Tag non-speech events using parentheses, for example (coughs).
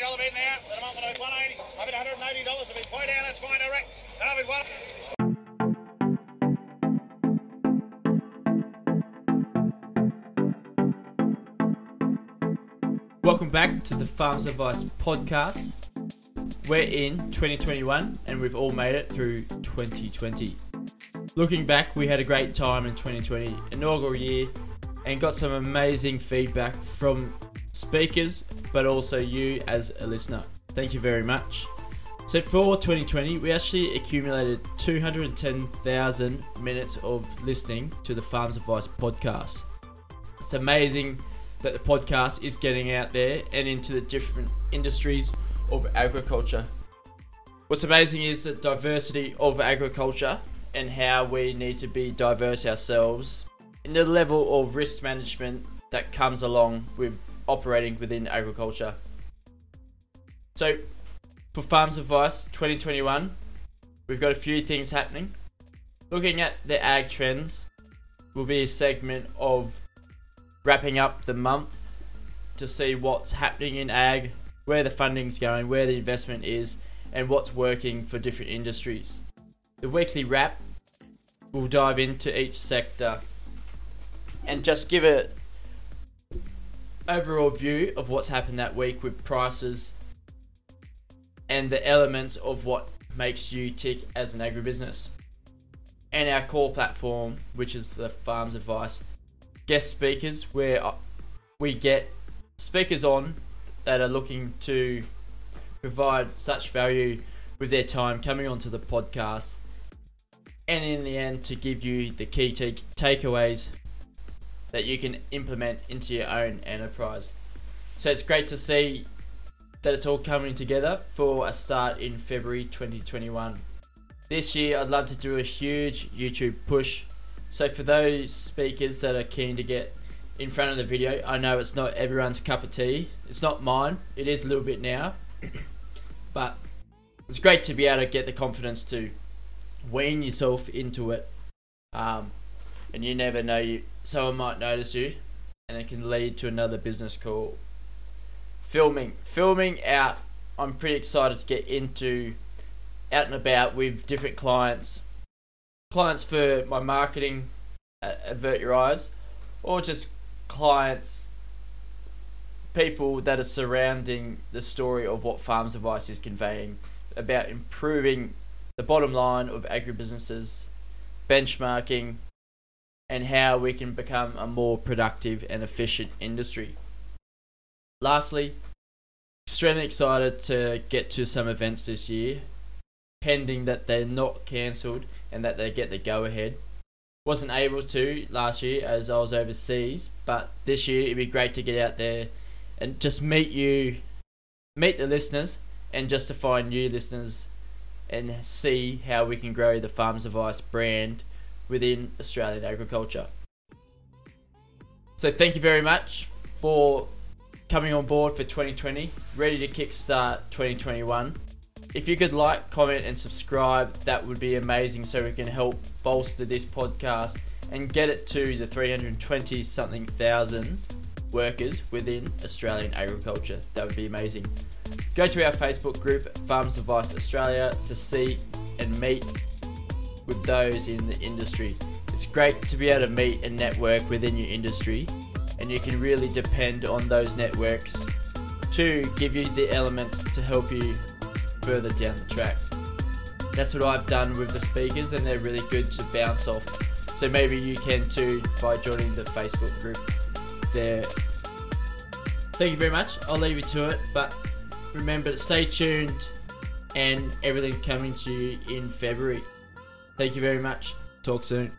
dollar bid now. At the moment, I've 180. I've 180 dollars. I've been down. That's fine, direct. And I've one. Welcome back to the Farms Advice podcast. We're in 2021 and we've all made it through 2020. Looking back, we had a great time in 2020, inaugural year, and got some amazing feedback from speakers, but also you as a listener. Thank you very much. So for 2020, we actually accumulated 210,000 minutes of listening to the Farms Advice podcast. It's amazing that the podcast is getting out there and into the different industries of agriculture. What's amazing is the diversity of agriculture and how we need to be diverse ourselves in the level of risk management that comes along with operating within agriculture. So, for Farms Advice 2021, we've got a few things happening. Looking at the ag trends will be a segment of wrapping up the month to see what's happening in ag, where the funding's going, where the investment is, and what's working for different industries. The weekly wrap will dive into each sector and just give a overall view of what's happened that week with prices and the elements of what makes you tick as an agribusiness. And our core platform, which is the Farms Advice guest speakers, where uh, we get speakers on that are looking to provide such value with their time coming onto the podcast, and in the end, to give you the key take- takeaways that you can implement into your own enterprise. So it's great to see that it's all coming together for a start in February 2021. This year, I'd love to do a huge YouTube push. So, for those speakers that are keen to get in front of the video, I know it's not everyone's cup of tea. It's not mine. It is a little bit now. (coughs) but it's great to be able to get the confidence to wean yourself into it. Um, and you never know, you someone might notice you, and it can lead to another business call. Filming filming out i'm pretty excited to get into out and about with different clients. Clients for my marketing uh, avert your eyes or just clients people that are surrounding the story of what farms advice is conveying about improving the bottom line of agribusinesses benchmarking and how we can become a more productive and efficient industry Lastly, extremely excited to get to some events this year, pending that they're not cancelled and that they get the go ahead. Wasn't able to last year as I was overseas, but this year it'd be great to get out there and just meet you, meet the listeners, and just to find new listeners and see how we can grow the Farms Advice brand within Australian agriculture. So, thank you very much for coming on board for 2020, ready to kickstart 2021. If you could like, comment, and subscribe, that would be amazing so we can help bolster this podcast and get it to the 320 something thousand workers within Australian agriculture. That would be amazing. Go to our Facebook group, Farms Advice Australia, to see and meet with those in the industry. It's great to be able to meet and network within your industry and you can really depend on those networks to give you the elements to help you further down the track. That's what I've done with the speakers, and they're really good to bounce off. So maybe you can too by joining the Facebook group there. Thank you very much. I'll leave you to it, but remember to stay tuned and everything coming to you in February. Thank you very much. Talk soon.